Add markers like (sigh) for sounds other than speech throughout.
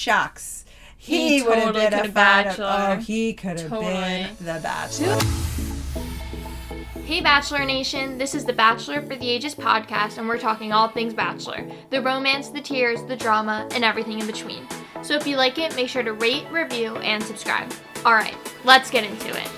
shucks. He, He would have been a could've of, Bachelor. oh, he could have Totally. been the Bachelor. Hey Bachelor Nation, this is the Bachelor for the Ages podcast, and we're talking all things Bachelor the romance, the tears, the drama, and everything in between. So if you like it, make sure to rate, review, and subscribe. Alright, let's get into it.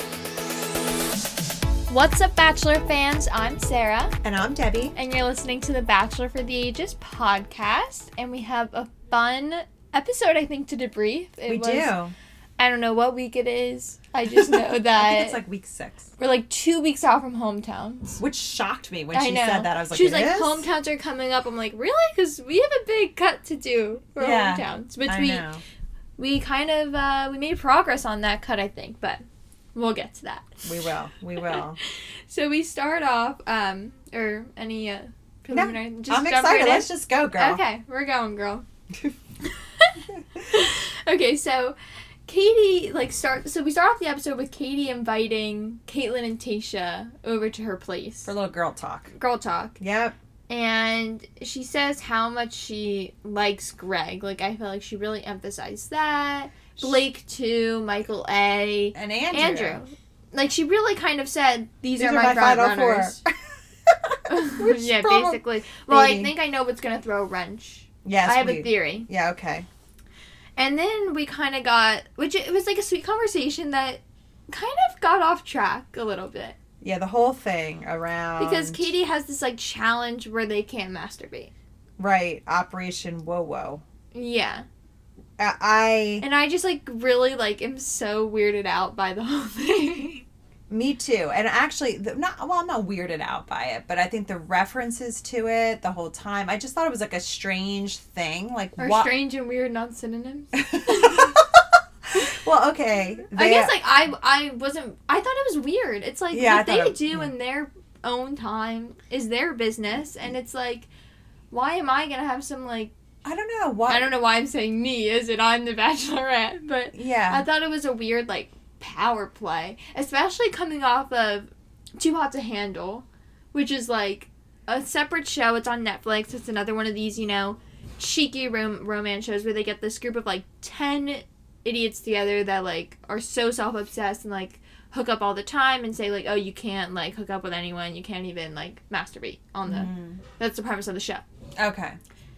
What's up, Bachelor fans? I'm Sarah, And I'm Debbie. and you're listening to the Bachelor for the Ages podcast, and we have a fun episode, I think, to debrief. It we was- do. I don't know what week it is. I just know that (laughs) I think it's like week six. we're like two weeks out from hometowns. Which shocked me when I she know. said that. I was like, she was like, is?" hometowns are coming up. I'm like, really? Because we have a big cut to do for Yeah, hometowns, which I we know. we kind of uh, we made progress on that cut, I think, but we'll get to that. We will. We will. (laughs) So we start off, um, or any uh, preliminary. just I'm excited. right? Let's just go, girl. Okay, we're going, girl. (laughs) (laughs) okay, so Katie like start. So we start off the episode with Katie inviting Kaitlyn and Tayshia over to her place For a little girl talk. girl talk. Yep. and she says how much she likes Greg. Like I feel like she really emphasized that. Blake too, Michael A, And Andrew. Andrew. Like she really kind of said these, These are, my, front final runners. (laughs) four. (laughs) Yeah, basically. Well. I think I know what's gonna throw a wrench. Yes. I have we, a theory. Yeah, okay. And then we kind of got, which it was like a sweet conversation that kind of got off track a little bit Yeah, the whole thing around because Katie has this like challenge where they can't masturbate. Right, Operation Whoa Whoa. Yeah. I, I And I just like really like am so weirded out by the whole (laughs) thing. Me too. And actually the, not well, I'm not weirded out by it, but I think the references to it the whole time, I just thought it was like a strange thing. Like Are what strange and weird not synonyms? (laughs) Well, okay. I guess like I I wasn't I thought it was weird. It's like Yeah, what they it- do yeah. in their own time is their business and it's like why am I gonna have some like I don't know why. I don't know why I'm saying me, is it I'm the bachelorette, but yeah, I thought it was a weird like power play, especially coming off of Too Hot to Handle, which is like a separate show. It's on Netflix. It's another one of these, you know, cheeky rom- romance shows where they get this group of like 10 idiots together that like are so self-obsessed and like hook up all the time and say like, "Oh, you can't like hook up with anyone. You can't even like masturbate on the Mm. That's the premise of the show. Okay.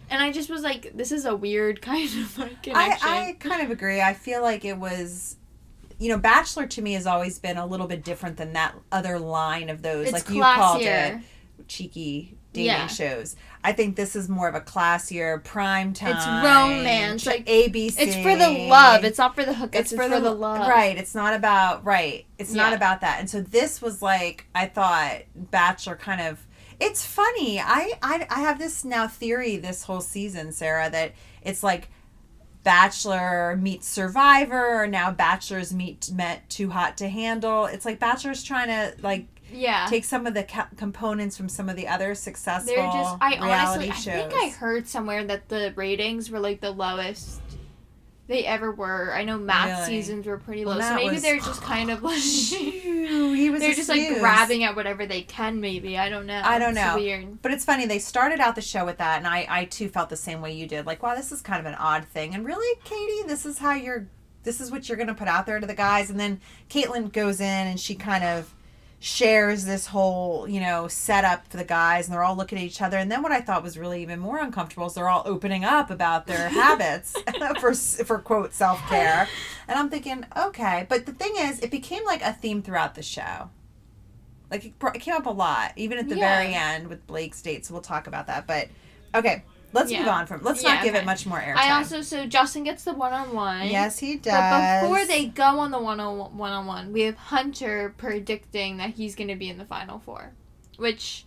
And I just was like, this is a weird (laughs) kind of like connection. I, I kind of agree. I feel like it was, you know, Bachelor to me has always been a little bit different than that other line of those, it's like you called it, cheeky dating Yeah. shows. I think this is more of a classier prime time. It's romance, like, ABC. It's for the love. It's not for the hookups. It's, for, the, love. Right. It's not about right. It's not about that. And so this was like I thought Bachelor kind of it's funny. I, I I have this now theory this whole season, Sarah, that it's like Bachelor meets Survivor, or now Bachelors meet met Too Hot to Handle. It's like Bachelor's trying to like Yeah. take some of the ca- components from some of the other successful They're just. I reality honestly, I think I heard somewhere that the ratings were like the lowest they ever were. I know math Really? seasons were pretty low, Well, so maybe was- they're just kind of like. Phew, he (laughs) was They're just like grabbing at whatever they can. Maybe I don't know. I don't It's know. weird. But it's funny, they started out the show with that, and I, I too felt the same way you did. Like, wow, this is kind of an odd thing. And really, Katie, this is how you're, this is what you're going to put out there to the guys. And then Kaitlyn goes in and she kind of shares this whole, you know, setup for the guys, and they're all looking at each other. And then what I thought was really even more uncomfortable is they're all opening up about their (laughs) habits (laughs) for, for quote, self care. And I'm thinking, okay. But the thing is, it became like a theme throughout the show. Like it, it came up a lot, even at the Yeah. very end with Blake's date. So we'll talk about that. But okay, let's Yeah. move on from. Let's Yeah, not give okay. it much more airtime. I also so Justin gets the one on one. yes, he does. But before they go on the one on one on one, we have Hunter predicting that he's going to be in the final four, which.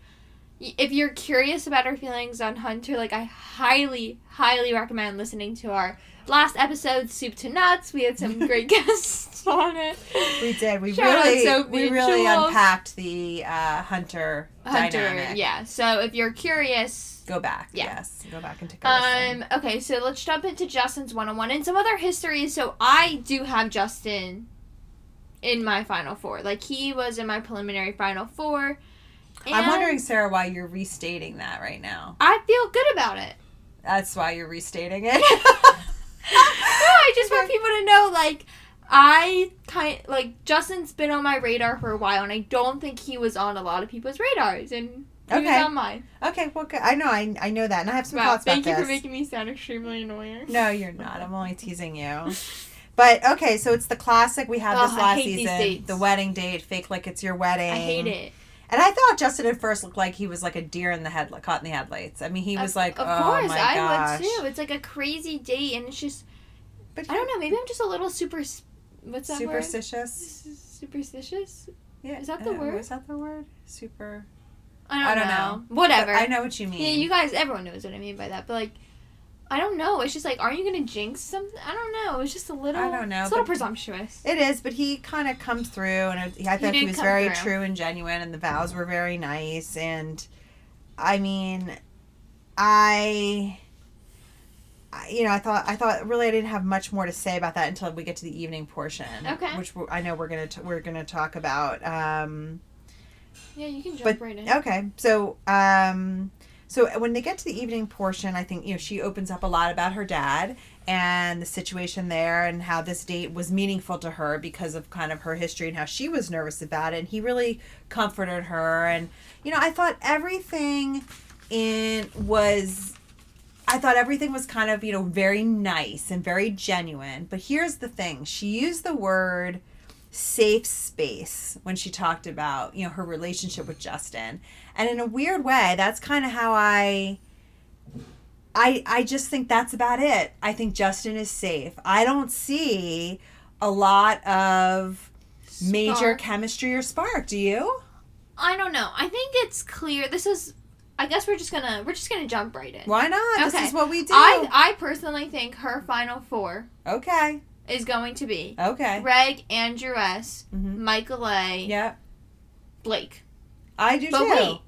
If you're curious about our feelings on Hunter, like I highly, highly recommend listening to our last episode, Soup to Nuts. We had some (laughs) great guests on it. we did. We Shout really, we really Jules. unpacked the uh, Hunter, Hunter, dynamic. yeah. So if you're curious, Go back. Yeah. Yes, go back and take a listen. Um. Okay. So let's jump into Justin's one on one and some other history. So I do have Justin in my final four. Like he was in my preliminary final four. I'm wondering, Sarah, why you're restating that right now. I feel good about it. That's why you're restating it. (laughs) like I kind like Justin's been on my radar for a while, and I don't think he was on a lot of people's radars, and he Okay. was on mine. Okay, well, good. I know, I, I know that, and I have some Wow, thoughts thank you for making me sound extremely annoying. No, you're not. I'm only teasing you. But okay, so it's the classic. We had this I last season. The wedding date, fake like it's your wedding. I hate it. And I thought Justin at first looked like he was like a deer in the head, caught in the headlights. I mean, he was Of- like, of oh course, my I gosh. would too. It's like a crazy date, and it's just But I don't know. Maybe I'm just a little super. What's that word? superstitious. S- Superstitious. Yeah, Is that the uh, word? Is that the word? Super. I don't, I don't know. know. Whatever. But I know what you mean. Yeah, you guys, everyone knows what I mean by that. But like, I don't know. It's just like, aren't you gonna jinx something? I don't know. It's just a little. I don't know, It's a little presumptuous. It is, but he kind of comes through, and I thought he, did was very through. true and genuine, and the vows were very nice. And I mean, I- you know, I thought I thought really I didn't have much more to say about that until we get to the evening portion, Okay. which I know we're gonna t- we're gonna talk about. Um, Yeah, you can jump but right in. okay, so um, so when they get to the evening portion, I think you know she opens up a lot about her dad and the situation there and how this date was meaningful to her because of kind of her history and how she was nervous about it. And he really comforted her, and you know I thought everything in was. I thought everything was kind of, you know, very nice and very genuine. But here's the thing. She used the word safe space when she talked about you know her relationship with Justin and in a weird way that's kind of how I I I just think that's about it I think Justin is safe I don't see a lot of major chemistry or spark do you I don't know. I think it's clear. This is. I guess we're just gonna we're just gonna jump right in. why not this is what we do I I personally think her final four okay is going to be okay Greg, Andrew S, Mhm. Michael A, yeah Blake. I do But too wait,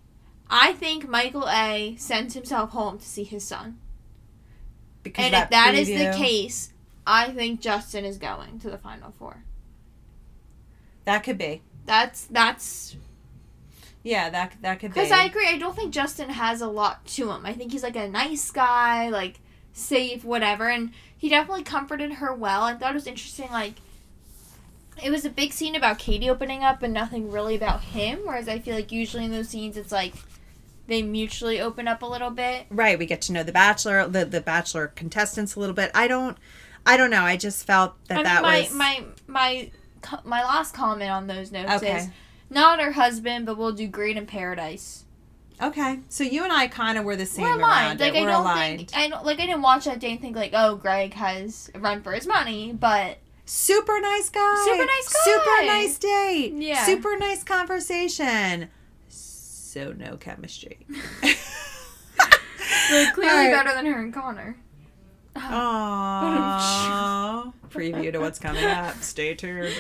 I think Michael A sends himself home to see his son. because and if that is the case, I think Justin is going to the final four. that could be That's that's yeah that that could be because I agree. I don't think Justin has a lot to him. I think he's like a nice guy, like safe, whatever. And he definitely comforted her well. I thought it was interesting. Like it was a big scene about Katie opening up, and nothing really about him. Whereas I feel like usually in those scenes, it's like they mutually open up a little bit. right we get to know the bachelor the, the bachelor contestants a little bit i don't i don't know i just felt that I mean, that my was my my co- my last comment on those notes Okay. is not her husband, but we'll do great in paradise. okay so you and i kind of were the same We're around aligned. Like it. I we're don't aligned think I don't like I didn't watch that day and think like, oh, Greg has run for his money, but super nice guy Super nice guy, super nice date Yeah. super nice conversation so no chemistry (laughs) (laughs) clearly right. better than her and Connor. Aww. (laughs) Preview to what's coming up. Stay tuned.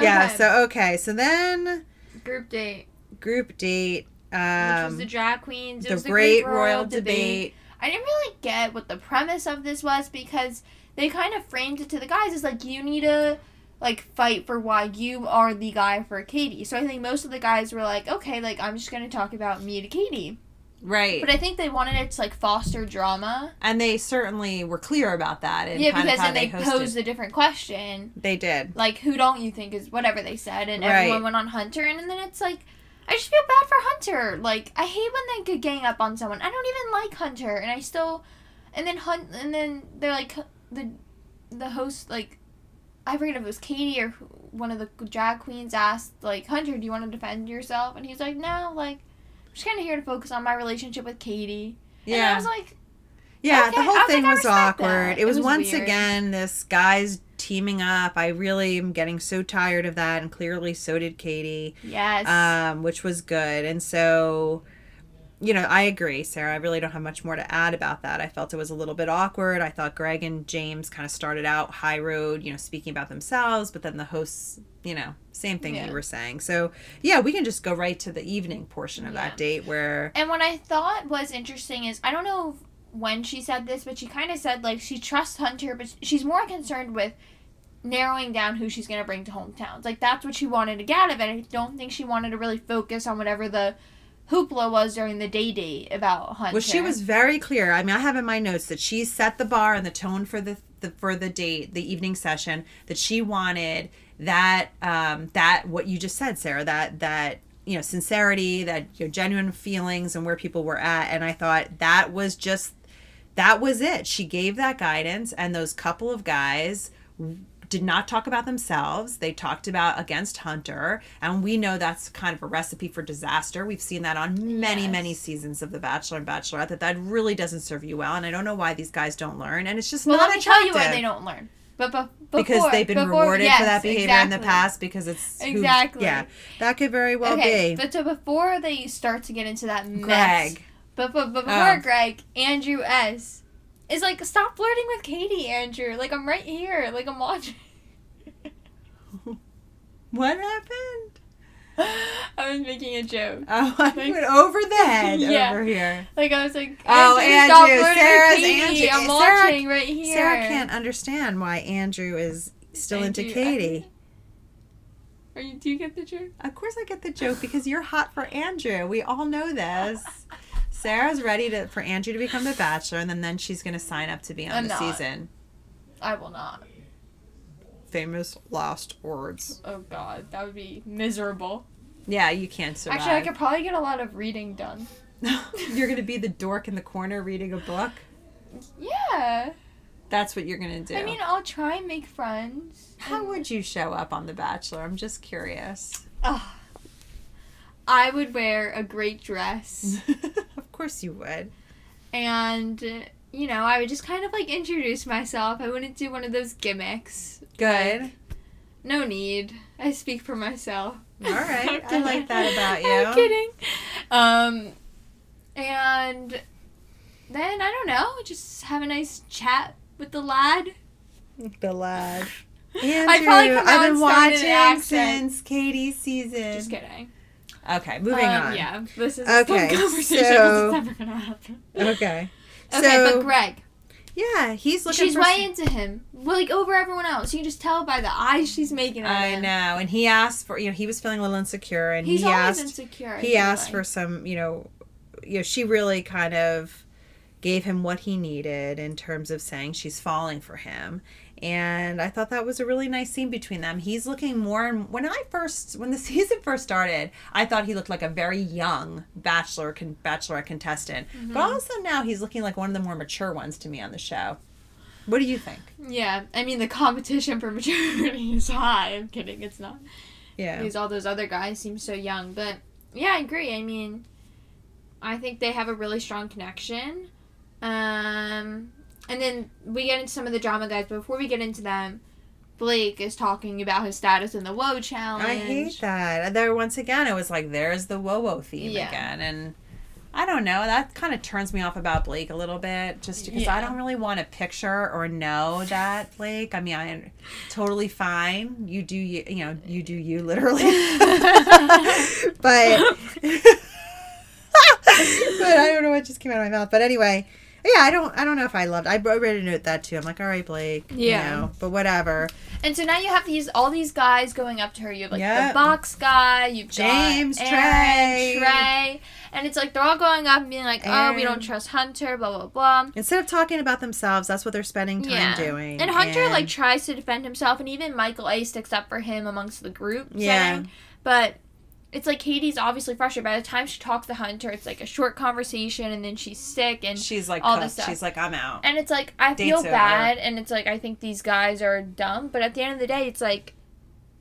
Yeah. Okay. So okay. So then Group date, group date. which Um, was the drag queens. It the was the great Great royal debate. I didn't really get what the premise of this was because they kind of framed it to the guys as like you need to like fight for why you are the guy for Katie. So I think most of the guys were like, okay, like I'm just gonna talk about me to Katie. Right. But I think they wanted it to like foster drama. and they certainly were clear about that. And yeah, because then they, hosted. posed a different question, They did. like who don't you think is whatever they said, and Right. everyone went on Hunter, and, then it's like. I just feel bad for Hunter. Like I hate when they could gang up on someone. I don't even like Hunter, and I still, and then Hunt, and then they're like the, the host like, I forget if it was Katie or one of the drag queens asked like Hunter, do you want to defend yourself? And he's like, no, like, just kind of here to focus on my relationship with Katie. And I was like, Yeah, Okay, the whole was thing like, was awkward. that. It was, It was once weird. again this guys teaming up. I really am getting so tired of that, and clearly so did Katie, yes, um, which was good. And so, you know, I agree, Sarah. I really don't have much more to add about that. I felt it was a little bit awkward. I thought Greg and James kind of started out high road, you know, speaking about themselves, but then the hosts, you know, same thing Yeah. you were saying. So, yeah, we can just go right to the evening portion of Yeah. that date where. And what I thought was interesting is I don't know when she said this, but she kind of said like she trusts Hunter, but she's more concerned with narrowing down who she's going to bring to hometowns. Like that's what she wanted to get out of it. I don't think she wanted to really focus on whatever the hoopla was during the day date about Hunter. Well, she was very clear. I mean, I have in my notes that she set the bar and the tone for the, the for the date, the evening session. That she wanted that um, that what you just said, Sarah. That that you know sincerity, that your genuine feelings, and where people were at. And I thought that was just that was it. She gave that guidance, and those couple of guys did not talk about themselves. They talked about against Hunter, and we know that's kind of a recipe for disaster. We've seen that on many, Yes. many seasons of The Bachelor and Bachelorette. That that really doesn't serve you well, and I don't know why these guys don't learn. And it's just Well, not let me tell you why they don't learn. But, but because they've been before- rewarded yes, for that behavior in the past. Because it's who- Exactly. yeah, that could very well okay, be. but so before they start to get into that mess, Greg. but, but, but before Oh. Greg, Andrew S. is like, stop flirting with Katie, Andrew. Like, I'm right here. Like, I'm watching. (laughs) What happened? I was making a joke. Oh, (laughs) I Like- went over the head (laughs) Yeah. over here. Like, I was like, Oh, Andrew, Sarah's. Andrew. I'm Sarah- watching right here. Sarah can't understand why Andrew is still into Andrew- Katie. Are you, do you get the joke? Of course, I get the joke because you're hot for Andrew. We all know this. Sarah's ready to for Andrew to become the bachelor, and then, then she's going to sign up to be on I'm the not. season. I will not. Famous last words. Oh, God. That would be miserable. Yeah, you can't survive. Actually, I could probably get a lot of reading done. (laughs) (laughs) you're to be the dork in the corner reading a book. Yeah. That's what you're to do. I mean, I'll try and make friends. how would you show up on The Bachelor? I'm just curious. Ugh. I would wear a great dress (laughs) of course you would. and you know, I would just kind of like introduce myself. I wouldn't do one of those gimmicks. Good. No need. I speak for myself. All right. (laughs) I like that about (laughs) I'm kidding. Um and then I don't know, just have a nice chat with the lad. The lad. (laughs) I'd probably Andrew, come I've been and start an watching since Katie's season. Just kidding. Okay, moving Um, on. Yeah, this is Okay, conversation. so- it's never gonna happen. Okay. Okay, So- but Greg, Yeah, he's looking she's for. way into him, like over everyone else. You can just tell by the eyes she's making at I him. know, and he asked for you know he was feeling a little insecure, and He's he always asked insecure. He asked like. for some you know you know she really kind of gave him what he needed in terms of saying she's falling for him and i thought that was a really nice scene between them he's looking more and when i first when the (laughs) season first started i thought he looked like a very young bachelor con, bachelorette contestant Mm-hmm. but also now he's looking like one of the more mature ones to me on the show what do you think Yeah, I mean the competition for (laughs) maturity is high. I'm kidding, it's not. yeah Because all those other guys seem so young. But yeah, I agree. I mean, I think they have a really strong connection. Um, and then we get into some of the drama guys. But before we get into them, Blake is talking about his status in the Woe challenge. I hate that. And There once again, it was like there's the whoa whoa theme Yeah. again, and I don't know. That kind of turns me off about Blake a little bit, just because I don't really want to picture or know that Blake. I mean, I'm totally fine. You do you, you know, you do you literally, (laughs) but (laughs) (laughs) but I don't know what just came out of my mouth. But anyway. Yeah, I don't. I don't know if I loved. I wrote a note that too. I'm like, all right, Blake. Yeah. You know, but whatever. And so now you have these all these guys going up to her. You have like Yep. the box guy, you've James, got Tre. Aaron, Tre, and it's like they're all going up and being like, "Oh, we don't trust Hunter," blah blah blah. Instead of talking about themselves, that's what they're spending time yeah, doing. and Hunter like tries to defend himself, and even Michael A sticks up for him amongst the group. Yeah. setting. but it's like Katie's obviously frustrated. By the time she talks to Hunter, it's like a short conversation, and then she's sick, and she's like, all cooked. this stuff. she's like, I'm out. And it's like I Date's feel over. bad, and it's like I think these guys are dumb. But at the end of the day, it's like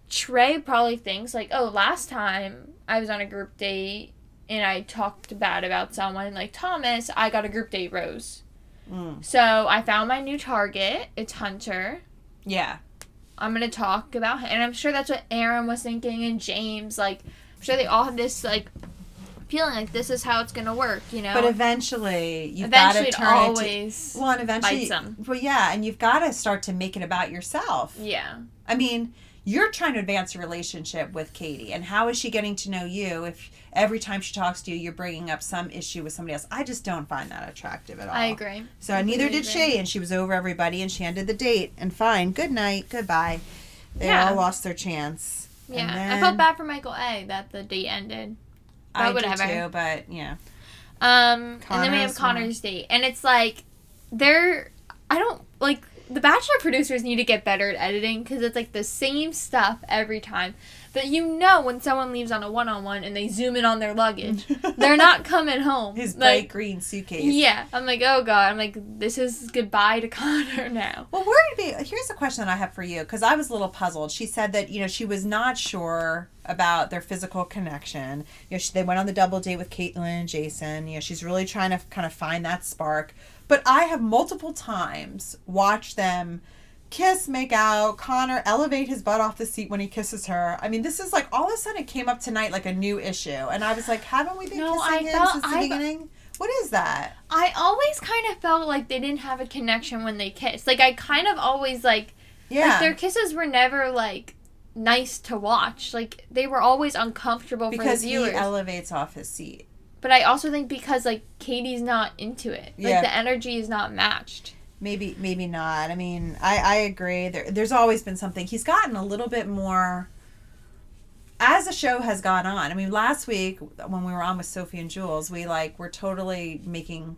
Tre probably thinks like, oh, last time I was on a group date and I talked bad about someone, like Thomas, I got a group date rose. Mm. So I found my new target. It's Hunter. Yeah, I'm gonna talk about him, and I'm sure that's what Aaron was thinking, and James. Like, sure they all have this like feeling like this is how it's gonna work. You know. but eventually you've Eventually, got to turn it always. to well, and eventually, well, yeah, and you've got to start to make it about yourself. yeah. I mean, you're trying to advance a relationship with Katie, and how is she getting to know you if every time she talks to you, you're bringing up some issue with somebody else? I just don't find that attractive at all. I agree. So neither did Completely she, and she was over everybody, and she ended the date, and fine, good night, goodbye. They Yeah. all lost their chance. Yeah, I felt bad for Michael A. that the date ended. I whatever. do too, but yeah. Um, and then we have Connor's Connor's date, and it's like they're I don't like the Bachelor producers need to get better at editing because it's like the same stuff every time. But you know when someone leaves on a one-on-one and they zoom in on their luggage, (laughs) they're not coming home. His bright like, green suitcase. yeah, I'm like, oh god, I'm like, this is goodbye to (laughs) Connor now. Well, where did be? Here's a question that I have for you because I was a little puzzled. She said that you know she was not sure about their physical connection. You know, she, they went on the double date with Kaitlyn and Jason. You know, she's really trying to kind of find that spark. But I have multiple times watched them kiss, make out, Connor elevate his butt off the seat when he kisses her. I mean, this is like all of a sudden it came up tonight like a new issue, and I was like, haven't we been No, kissing I him since the I- beginning? What is that? I always kind of felt like they didn't have a connection when they kissed. Like I kind of always like Yeah. Like their kisses were never like nice to watch. Like they were always uncomfortable because for the viewers. he elevates off his seat. but I also think because like Katie's not into it. Like Yeah. the energy is not matched. Maybe, maybe not. I mean, I, I agree. There, there's always been something. He's gotten a little bit more as the show has gone on. I mean, last week when we were on with Sophie and Jules, we like were totally making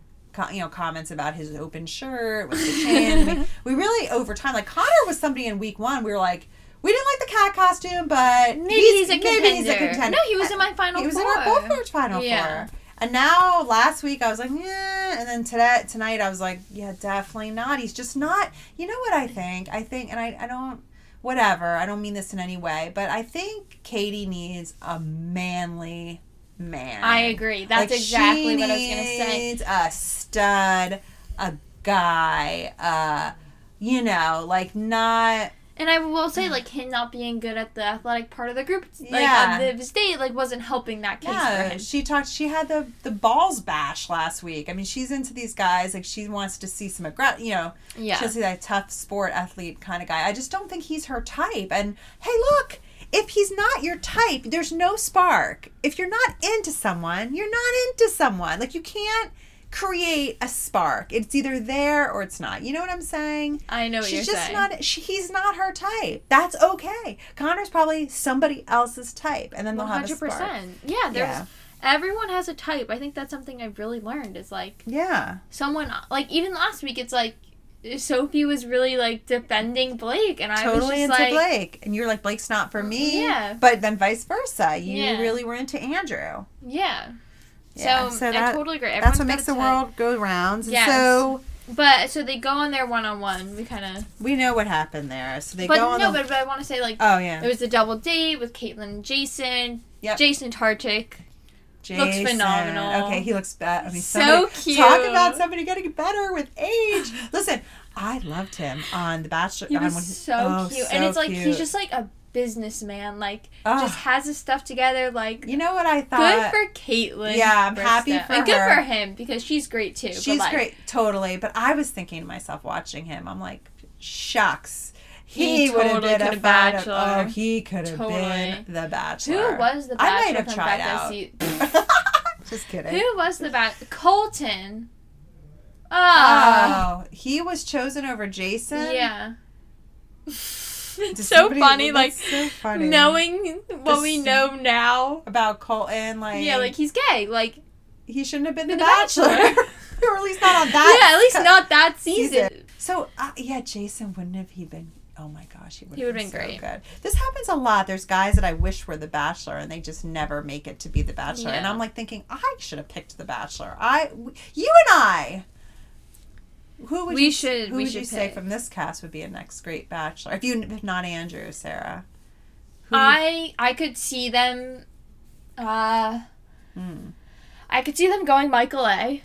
you know comments about his open shirt with the (laughs) chin. we, we really over time like Connor was somebody in week one. We were like. We didn't like the cat costume, but Maybe he's, a contender. he's a contender. No, he was in my final He was four. in our both our final Yeah. four. And now last week I was like, yeah, and then today tonight I was like, yeah, definitely not. He's just not. You know what I think? I think, and I, I don't, whatever. I don't mean this in any way, but I think Katie needs a manly man. I agree. That's Like, exactly what I was gonna say. needs A stud, a guy, uh, you know, like not. And I will say, mm. like him not being good at the athletic part of the group, like Yeah. on his date, like wasn't helping that case for him. she talked. She had the the balls bash last week. I mean, she's into these guys. Like she wants to see some aggression. You know, Yeah. she wants see that tough sport athlete kind of guy. I just don't think he's her type. And hey, look, if he's not your type, there's no spark. If you're not into someone, you're not into someone. Like you can't create a spark. It's either there or it's not. You know what I'm saying? I know what She's just saying. not. She, he's not her type. That's okay. Connor's probably somebody else's type, and then they'll One have a hundred spark. percent. Yeah, there's Yeah. everyone has a type. I think that's something I've really learned is like Yeah. someone like even last week it's like Sophie was really like defending Blake and I was totally just into like Blake, and you're like Blake's not for me. Yeah. But then vice versa, you Yeah. really were into Andrew. yeah. Yeah, So, so I that- totally agree. That's what makes the type. world go rounds. And Yes. so But so they go on their one on one. We kind of. we know what happened there. So they But go on no, the. but, but I want to say like oh yeah. it was a double date with Kaitlyn and Jason. Yep. Jason Tartik. looks phenomenal. Okay, he looks bad. I mean, So cute. Talk about somebody getting better with age. Listen, I loved him on The Bachelor. He on was when so oh, cute, so and it's like cute. he's just like a businessman. Like Ugh. just has his stuff together. Like You know what I thought. good for Kaitlyn. Yeah, I'm happy for and good for him because she's great too. She's like, great, totally. But I was thinking to myself watching him, I'm like, shucks. He He, would have been a could've of, Bachelor. oh, he could have Totally. been the Bachelor. Who was the I might have tried out. (laughs) Just kidding. Who was the back? Colton. Ah. Oh, he was chosen over Jason. yeah. It's so somebody- funny, like so funny. knowing what we know now. about Colton, like Yeah, like he's gay. Like he shouldn't have been the, The Bachelor, Bachelor. (laughs) or at least not on that. yeah, at least not that season. season. So uh, yeah, Jason wouldn't have he been. Oh my gosh, he would. Have been, been so great. Good. This happens a lot. There's guys that I wish were the Bachelor, and they just never make it to be the Bachelor. And I'm like thinking, I should have picked the Bachelor. I, w- you and I. Who would We you, should- Who we would should you say from this cast would be a next great Bachelor? If you, if not Andrew, Sarah. Who I I could see them. Uh, Hmm. I could see them going Michael A.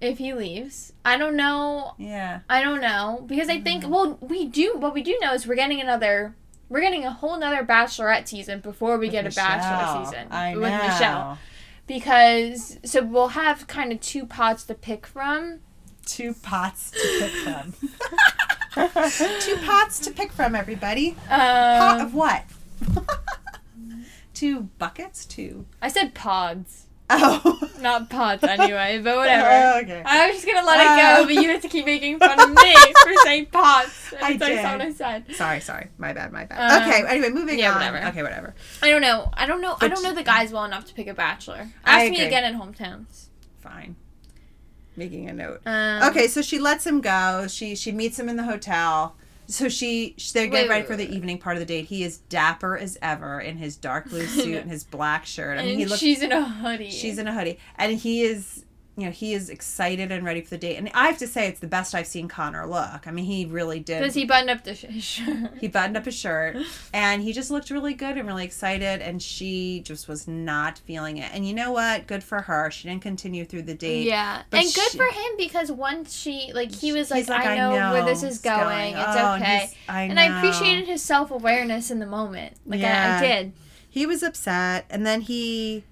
If he leaves, I don't know. Yeah. I don't know because I think Mm. well we do what we do know is we're getting another we're getting a whole nother Bachelorette season before we With get a Bachelor season I know. with Michelle because so we'll have kind of two pots to pick from. Two pots to pick from. (laughs) Two pots to pick from, everybody. Pot Um, of what? (laughs) Two buckets? Two. I said pods. Oh. Not pots anyway, but whatever. Oh, okay. I was just gonna let it Oh. go, but you have to keep making fun of me (laughs) for saying pots. I did. I said. Sorry, sorry. My bad, my bad. Um, okay, anyway, moving yeah, on. whatever. Okay, whatever. I don't know. I don't know. I don't know the guys well enough to pick a bachelor. Ask me again in hometowns. Fine. Making a note. Um, Okay, so she lets him go. She she meets him in the hotel. So she, she they're getting Wait, ready wait, for the wait. evening part of the date. He is dapper as ever in his dark blue (laughs) suit and his black shirt. I And mean, he looks she's in a hoodie. She's in a hoodie, and he is, you know, he is excited and ready for the date. And I have to say, it's the best I've seen Connor look. I mean, he really did. because he buttoned up the sh- his shirt. He buttoned up his shirt, (laughs) and he just looked really good and really excited. And she just was not feeling it. And you know what? Good for her. She didn't continue through the date. Yeah, But and good she- for him because once she like he was like, like, I, "I know where this is going. going." It's Oh, okay. he's- I and I appreciated his self awareness in the moment. Like I, Yeah. I did. He was upset, and then he,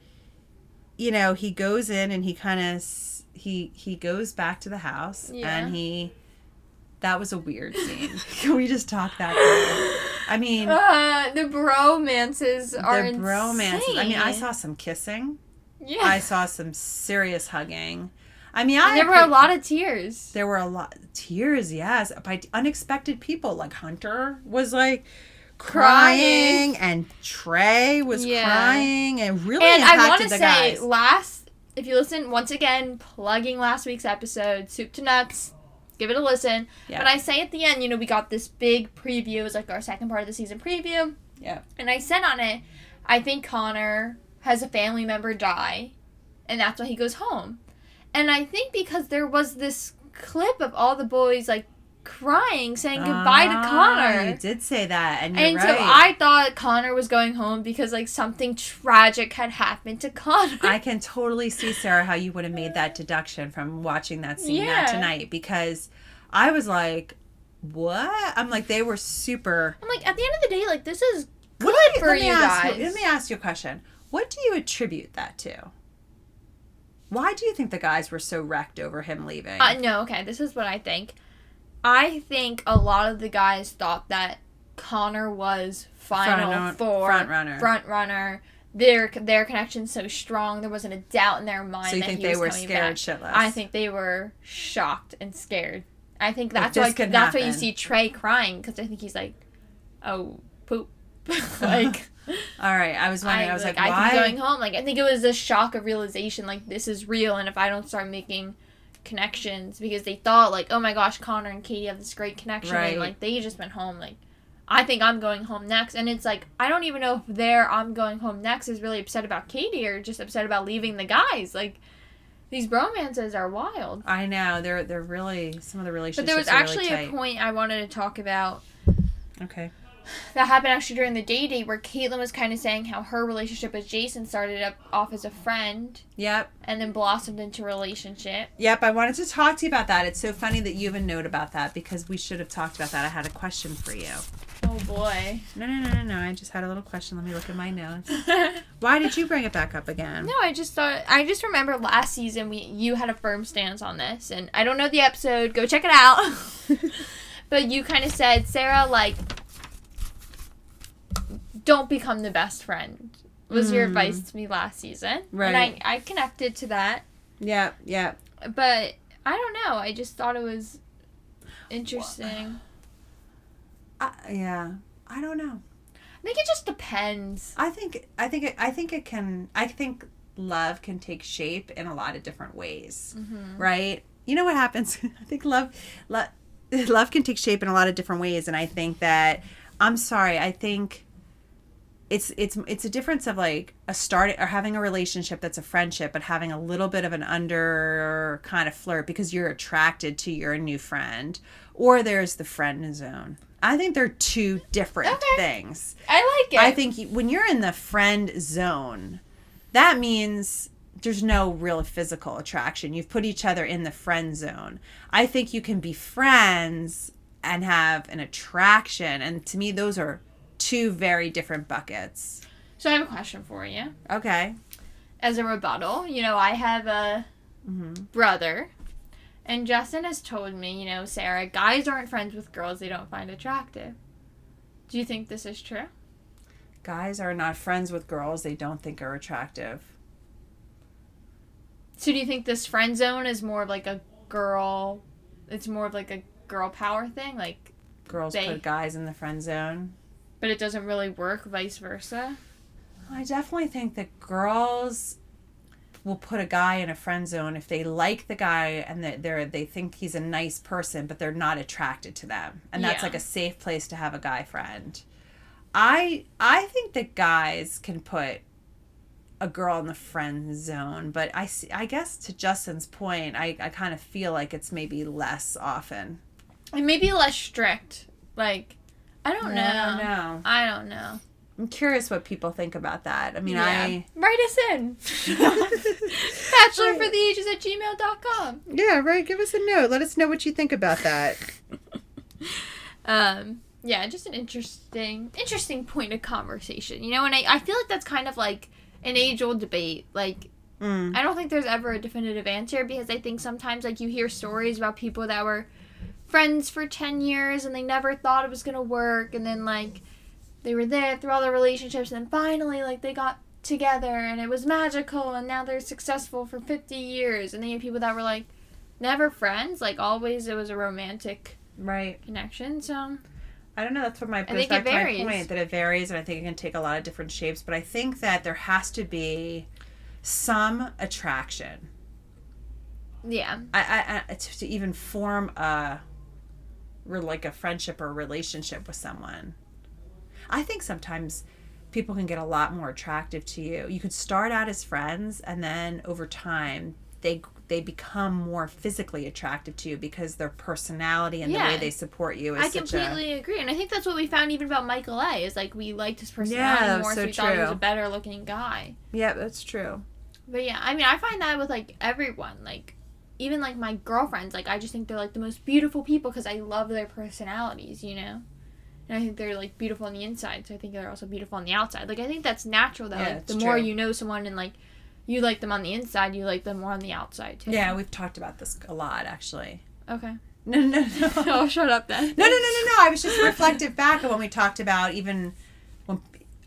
you know, he goes in and he kind of he he goes back to the house, Yeah. and he. That was a weird scene. (laughs) Can we just talk that? through? I mean, Uh, the bromances are the bromances. I mean, I saw some kissing. Yeah, I saw some serious hugging. I mean, I there were a lot of tears. There were a lot tears, yes, by unexpected people. Like Hunter was like crying, Crying. and Tre was Yeah. crying, and really And I want to say, guys. last, if you listen, once again, plugging last week's episode, Soup to Nuts, give it a listen. Yeah. But I say at the end, you know, we got this big preview. It was like our second part of the season preview. Yeah. And I said on it, I think Connor has a family member die, and that's why he goes home. And I think because there was this clip of all the boys, like, crying, saying goodbye to Ah, Connor. You did say that, and you're And right. so I thought Connor was going home because like something tragic had happened to Connor. I can (laughs) totally see Sarah how you would have made that deduction from watching that scene that tonight because I was like, "What?" I'm like, they were super I'm like, at the end of the day, like this is What good do for let me you ask guys. let me ask you a question. What do you attribute that to? Why do you think the guys were so wrecked over him leaving? Uh, no, okay, this is what I think. I think a lot of the guys thought that Connor was final Front- four front runner. front runner. Their their connection's so strong, there wasn't a doubt in their mind. so you that think he they were scared back. shitless? I think they were shocked and scared. I think that's this why that's why you see Tre crying because I think he's like, oh poop, (laughs) like. All right, I was wondering. I, was like, I why? think going home. Like I think it was a shock of realization. Like this is real, and if I don't start making connections, because they thought like, oh my gosh, Connor and Katie have this great connection, Right. and like they just went home. Like I think I'm going home next, and it's like I don't even know if their I'm going home next is really upset about Katie or just upset about leaving the guys. Like these bromances are wild. I know they're they're really some of the relationships. But there was actually really a point I wanted to talk about Okay. That happened actually during the day date where Kaitlyn was kind of saying how her relationship with Jason started up off as a friend Yep. and then blossomed into a relationship. Yep. I wanted to talk to you about that. It's so funny that you have a note about that because we should have talked about that. I had a question for you. Oh boy. No, no, no, no, no. I just had a little question. Let me look at my notes. (laughs) Why did you bring it back up again? No, I just thought I just remember last season we you had a firm stance on this and I don't know the episode, go check it out. (laughs) but you kind of said, Sarah, like don't become the best friend. Was your Mm. advice to me last season. Right. And I, I connected to that. Yep. Yep. But I don't know. I just thought it was interesting. (sighs) I, yeah. I don't know. I think it just depends. I think I think it, I think it can I think love can take shape in a lot of different ways. Mm-hmm. Right? You know what happens? (laughs) I think love love (laughs) love can take shape in a lot of different ways and I think that I'm sorry, I think it's it's it's a difference of like a start or having a relationship that's a friendship but having a little bit of an under kind of flirt because you're attracted to your new friend or there's the friend zone. I think they're two different Okay. things. I like it. I think you- when you're in the friend zone, that means there's no real physical attraction. You've put each other in the friend zone. I think you can be friends and have an attraction. And to me, those are two very different buckets. So I have a question for you. Okay. As a rebuttal, you know, I have a mm-hmm. brother, and Justin has told me, you know, Sarah, guys aren't friends with girls they don't find attractive. Do you think this is true? Guys are not friends with girls they don't think are attractive. So do you think this friend zone is more of like a girl? It's more of like a girl power thing, like, Girls They- put guys in the friend zone. But it doesn't really work, vice versa. I definitely think that girls will put a guy in a friend zone if they like the guy and that they're they think he's a nice person, but they're not attracted to them, and that's Yeah. like a safe place to have a guy friend. I I think that guys can put a girl in the friend zone, but I see, I guess to Justin's point, I, I kind of feel like it's maybe less often. And maybe less strict. Like, I don't know. I don't know. I don't know. I'm curious what people think about that. I mean, Yeah. Write us in. (laughs) Bachelor for the ages at gmail.com. Yeah, right. Give us a note. Let us know what you think about that. (laughs) Um, yeah, just an interesting, interesting point of conversation. You know, and I, I feel like that's kind of like an age old debate. Like, Mm. I don't think there's ever a definitive answer because I think sometimes like you hear stories about people that were friends for 10 years and they never thought it was going to work and then like they were there through all the relationships and then finally like they got together and it was magical and now they're successful for 50 years and then you have people that were like never friends like always it was a romantic Right. connection so I don't know. That's what my goes think back it to my point that it varies, and I think it can take a lot of different shapes. But I think that there has to be some attraction. yeah I, I, I to even form a, re- like a friendship or a relationship with someone. I think sometimes people can get a lot more attractive to you. You could start out as friends, and then over time they they become more physically attractive to you because their personality and the way they support you is I completely agree, and I think that's what we found even about Michael A. Is like we liked his personality Yeah, more, so, so we thought he was a better looking guy. yeah, that's true. But yeah, I mean, I find that with like everyone, like even like my girlfriends, like I just think they're like the most beautiful people because I love their personalities, you know. And I think they're like beautiful on the inside, so I think they're also beautiful on the outside. Like I think that's natural that Yeah, like the more you know someone and like you like them on the inside, you like them more on the outside too. Yeah, we've talked about this a lot actually. Okay. No, no, no. (laughs) oh, shut up then. No, no, no, no, no. I was just (laughs) reflective back of when we talked about even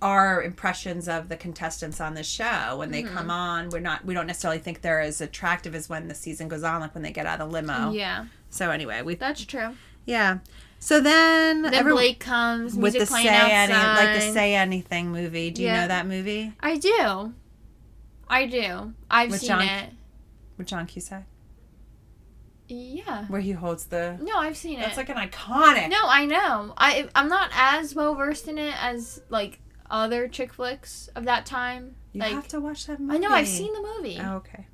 our impressions of the contestants on the show when they come mm-hmm. on. We're not. We don't necessarily think they're as attractive as when the season goes on, like when they get out of the limo. Yeah, So anyway, we that's true. yeah. So then, Then every- Blake comes, with the playing say outside. any like the say anything movie. Do you Yeah. know that movie I do. I do. I've With seen John- it. with John Cusack Yeah. where he holds the? No, I've seen That's it. That's like an iconic. no, I know. I I'm not as well versed in it as like other chick flicks of that time. you like have to watch that movie. I know I've seen the movie. Oh, okay.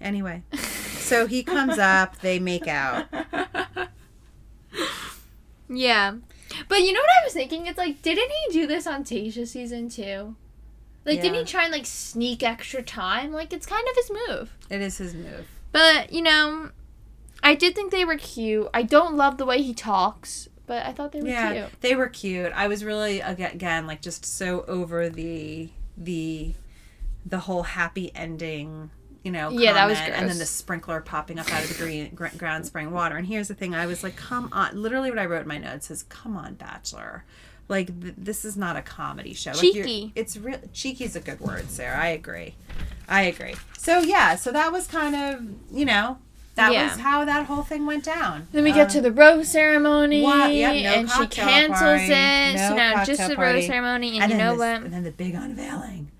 Anyway, (laughs) so he comes up, they make out. (laughs) yeah. But you know what I was thinking? It's like, didn't he do this on Tayshia season two? Like, didn't he try and like sneak extra time? Like, it's kind of his move. It is his move. But you know, I did think they were cute. I don't love the way he talks, but I thought they were Yeah, cute. they were cute. I was really again like just so over the the the whole happy ending. You know, Yeah, that was comment, And then the sprinkler popping up out of the green gr- ground spraying water. And here's the thing: I was like, "Come on!" Literally, what I wrote in my notes is, "Come on, Bachelor." Like th- this is not a comedy show. Like, Cheeky. it's real. Cheeky is a good word, Sarah. I agree. I agree. So yeah, so that was kind of you know that Yeah. was how that whole thing went down. Then we Uh, get to the rose ceremony, What? Yep, no and she cancels party, it. so now just the party. rose ceremony, and, and you know this- what? And then the big unveiling.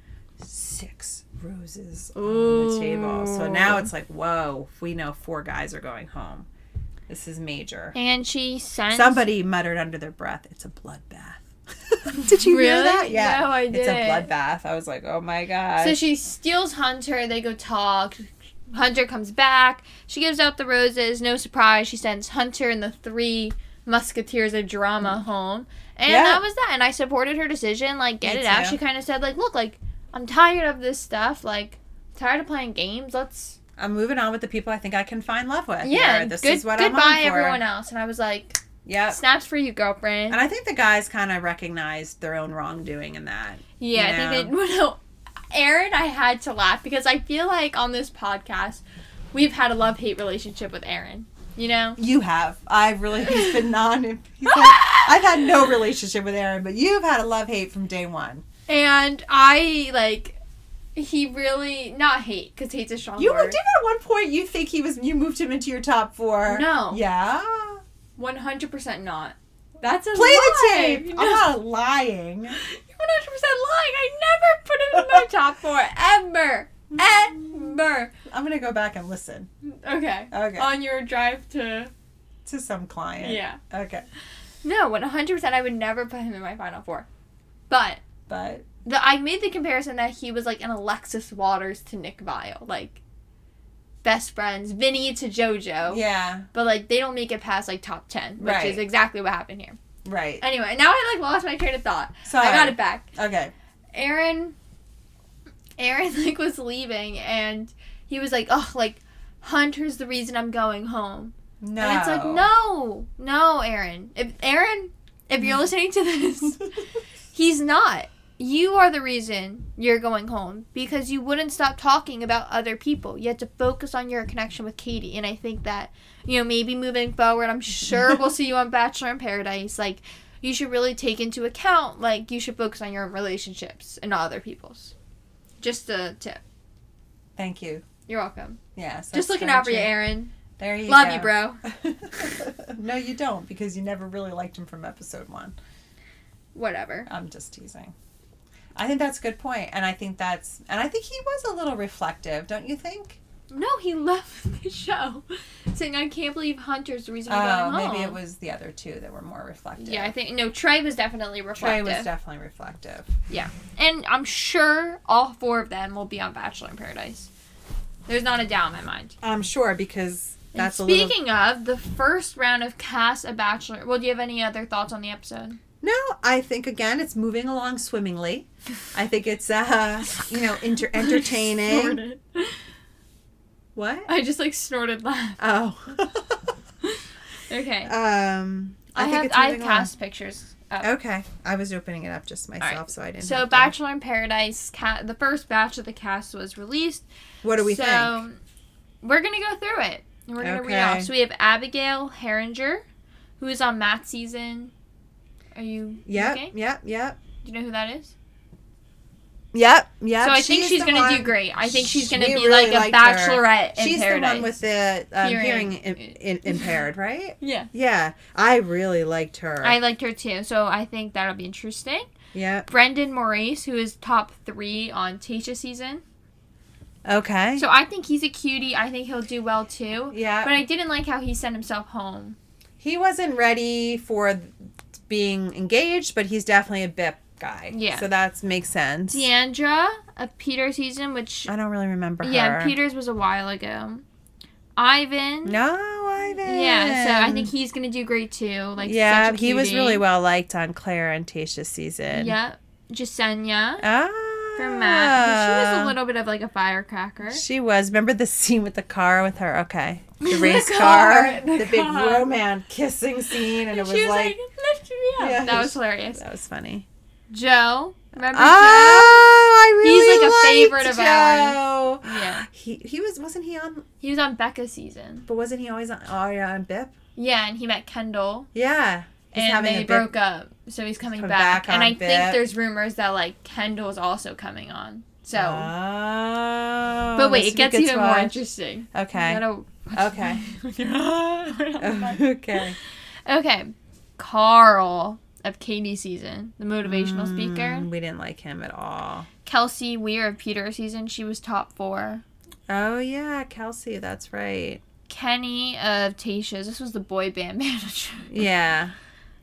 Six roses on the table. So now it's like, whoa, we know four guys are going home. This is major. And she sent Somebody muttered under their breath, it's a bloodbath. (laughs) Did you hear that? Yeah. No, I It's a bloodbath. I was like, oh my god. So she steals Hunter. They go talk. Hunter comes back. She gives out the roses. No surprise. She sends Hunter and the three musketeers of drama home. And Yeah. that was that. And I supported her decision. Like, get Me it out. She kind of said, like, look, like, I'm tired of this stuff. Like, tired of playing games. Let's. I'm moving on with the people I think I can find love with. Yeah. Here. This good, is what I'm goodbye, on for. everyone else. And I was like, yeah. snaps for you, girlfriend. And I think the guys kind of recognized their own wrongdoing in that. Yeah, I Yeah. think they. No, (laughs) Aaron, I had to laugh because I feel like on this podcast, we've had a love hate relationship with Aaron. You know? You have. I've really. He's been (laughs) non. He's like, (laughs) I've had no relationship with Aaron, but you've had a love hate from day one. And I, like, he really not hate because hate's a strong You word. did at one point. You think he was? You moved him into your top four. No. Yeah. One hundred percent not. That's a Play the lie. tape. No. I'm not lying. (laughs) You're 100% lying. I never put him in my (laughs) top four. Ever. Ever. I'm gonna go back and listen Okay. Okay. On your drive to. to some client. Yeah. Okay. No, 100% I would never put him in my final four. But But the I made the comparison that he was like an Alexis Waters to Nick Viall. Like, best friends. Vinny to JoJo. yeah. But like, they don't make it past like top 10, which Right. is exactly what happened here. Right. Anyway, now I like lost my train of thought. Sorry. I got it back. Okay. Aaron Aaron (laughs) like was leaving and he was like, "Oh, like Hunter's the reason I'm going home." No. And it's like, "No. No, Aaron. If Aaron, if you're mm-hmm. listening to this, (laughs) he's not. You are the reason you're going home because you wouldn't stop talking about other people. You had to focus on your connection with Katie. And I think that, you know, maybe moving forward, I'm sure (laughs) we'll see you on Bachelor in Paradise. Like, you should really take into account, like, you should focus on your own relationships and not other people's. Just a tip. Thank you. You're welcome. Yes. Just looking out for you. Aaron. There you go. Love go. you, bro. (laughs) (laughs) no, you don't because you never really liked him from episode one. Whatever. I'm just teasing. I think that's a good point, and I think that's, and I think he was a little reflective, don't you think? No, he (laughs) left the show saying, I can't believe Hunter's the reason Oh, I'm going home. maybe it was the other two that were more reflective. Yeah, I think, no, Tre was definitely reflective. Tre was definitely reflective. Yeah, and I'm sure all four of them will be on Bachelor in Paradise. There's not a doubt in my mind. I'm sure because And that's a little. speaking of the first round of cast a Bachelor, well, do you have any other thoughts on the episode? No, I think again it's moving along swimmingly. I think it's uh, you know, inter- (laughs) entertaining. What? I just like snorted laugh. Oh. (laughs) Okay. um, I, I, think have it's I have along. cast pictures. Up. Okay, I was opening it up just myself, right. so I didn't. So to- Bachelor in Paradise, ca- the first batch of the cast was released. What do we so, think? we're gonna go through it. And we're gonna read off. So we have Abigail Heringer, who is on Matt's season. Are you Yep, okay? yep, yep, Do you know who that is? yep, yep. so I think she's gonna one- do great. I think she's gonna be really like a her. bachelorette in She's paradise. the one with the um, Hearing. hearing, in, in, impaired, right? (laughs) yeah. Yeah, I really liked her. I liked her too, so I think that'll be interesting. yeah. Brendan Morais, who is top three on Tayshia season. Okay. So I think he's a cutie. I think he'll do well too. yeah. But I didn't like how he sent himself home. he wasn't ready for being engaged, but he's definitely a BIP guy. Yeah. So that makes sense. Deandra, a Peter season, which I don't really remember her. yeah, Peter's was a while ago. Ivan. No, Ivan. Yeah, so I think he's gonna do great too. Like yeah, such a he was really well liked on Claire and Tayshia's season. Yeah, Jessenia Ah. from Matt. She was a little bit of like a firecracker. She was. Remember the scene with the car with her? Okay. The (laughs) The race car, car. the The, big car. romance kissing scene. And it was, she was like, like, me up." Yeah. that was hilarious. that was funny. Joe, remember Oh, I He's really like a favorite liked of Joe. Joe? Yeah, He he was wasn't he on he was on Becca's season. but wasn't he always on oh yeah on BIP? Yeah, and he met Kendall, Yeah. He's and having they broke up. So he's coming Come back, back and on I think there's rumors that like Kendall's also coming on. So, Oh, but wait, it gets would be good even to more interesting. Okay. You Okay. (laughs) okay. okay, Karl of Katie season, the motivational speaker. Mm, We didn't like him at all. Kelsey Weier of Peter season, she was top four. Oh yeah, Kelsey, that's right. Kenny of Tayshia's, this was the boy band (laughs) manager. Yeah.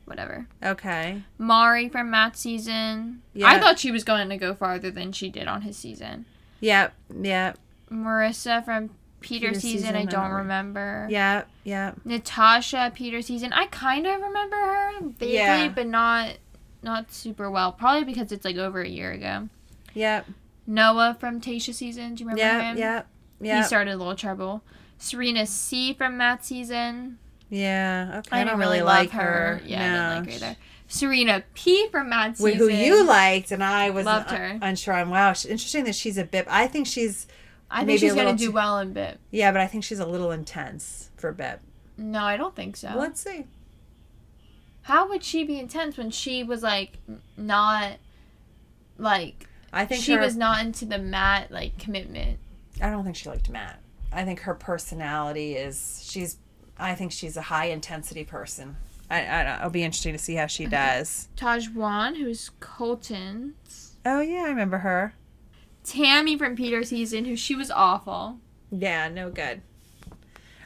Whatever. Okay. Mari from Matt's season. Yeah. I thought she was going to go farther than she did on his season. Yep. Yep. Maurissa from Peter, Peter season, season, I I don't don't remember. Yeah, Yep. Natasha Peter season, I kind of remember her vaguely, Yeah. but not not super well. Probably because it's like over a year ago. Yep. Noah from Tayshia season, do you remember Yep. him? Yep. He started a little trouble. Serena C from Matt season. Yeah. Okay. I, I, don't really, really like her. her. Yeah, no. I didn't like her either. Serena P from Matt Wh- season. Who you liked, and I was Loved un- her. unsure on. Wow, sh- interesting that she's a bip. I think she's I think she's gonna do too- well in BIP. yeah, but I think she's a little intense for bip. No, I don't think so. Let's see. How would she be intense when she was like not like I think she her, was not into the Matt like commitment. I don't think she liked Matt. I think her personality is she's. I think she's a high intensity person. I, I don't. It'll be interesting to see how she does. Tahzjuan, who's Colton's. Oh yeah, I remember her. Tammy from Peter season, who she was awful. Yeah, no good.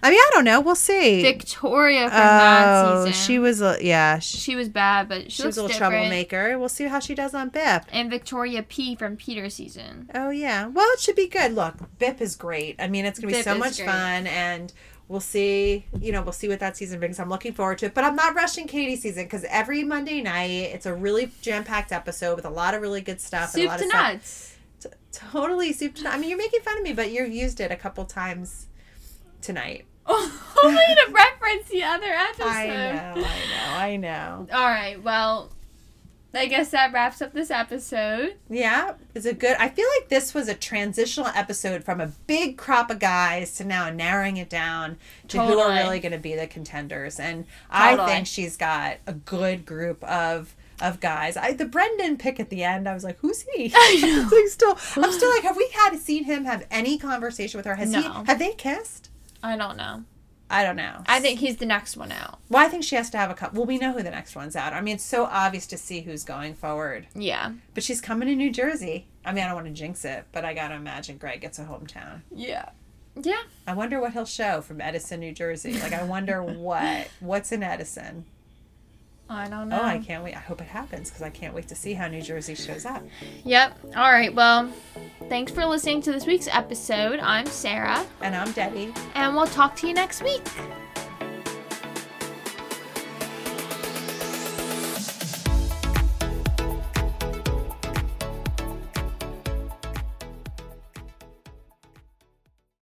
I mean, I don't know. We'll see. Victoria from that oh, season. she was a yeah. She, She was bad, but she, she was a little different. troublemaker. We'll see how she does on Bip. And Victoria P from Peter season. Oh yeah. Well, it should be good. Look, Bip is great. I mean, it's gonna be Bip so much great. fun, and we'll see. You know, we'll see what that season brings. I'm looking forward to it, but I'm not rushing Katie season because every Monday night it's a really jam packed episode with a lot of really good stuff. and a Soup lot to of nuts. T- totally soup to nuts. I mean, you're making fun of me, but you've used it a couple times tonight. (laughs) Oh, Only (laughs) to reference the other episode. I know. I know. I know. All right. Well, I guess that wraps up this episode. Yeah, is it good? I feel like this was a transitional episode from a big crop of guys to now narrowing it down to who are really going to be the contenders. And I think she's got a good group of of guys. I the Brendan pick at the end. I was like, who's he? (laughs) I (laughs) know. Like still, I'm still like, have we had seen him have any conversation with her? Has he? Have they kissed? I don't know. I don't know. I think he's the next one out. Well, I think she has to have a couple. Well, we know who the next one's out. I mean, it's so obvious to see who's going forward. Yeah. But she's coming to New Jersey. I mean, I don't want to jinx it, but I gotta imagine Greg gets a hometown. Yeah. Yeah. I wonder what he'll show from Edison, New Jersey. Like, I wonder (laughs) what what's in Edison. I don't know. Oh, I can't wait. I hope it happens because I can't wait to see how New Jersey shows up. Yep. All right. Well, thanks for listening to this week's episode. I'm Sarah, And I'm Debbie. and we'll talk to you next week.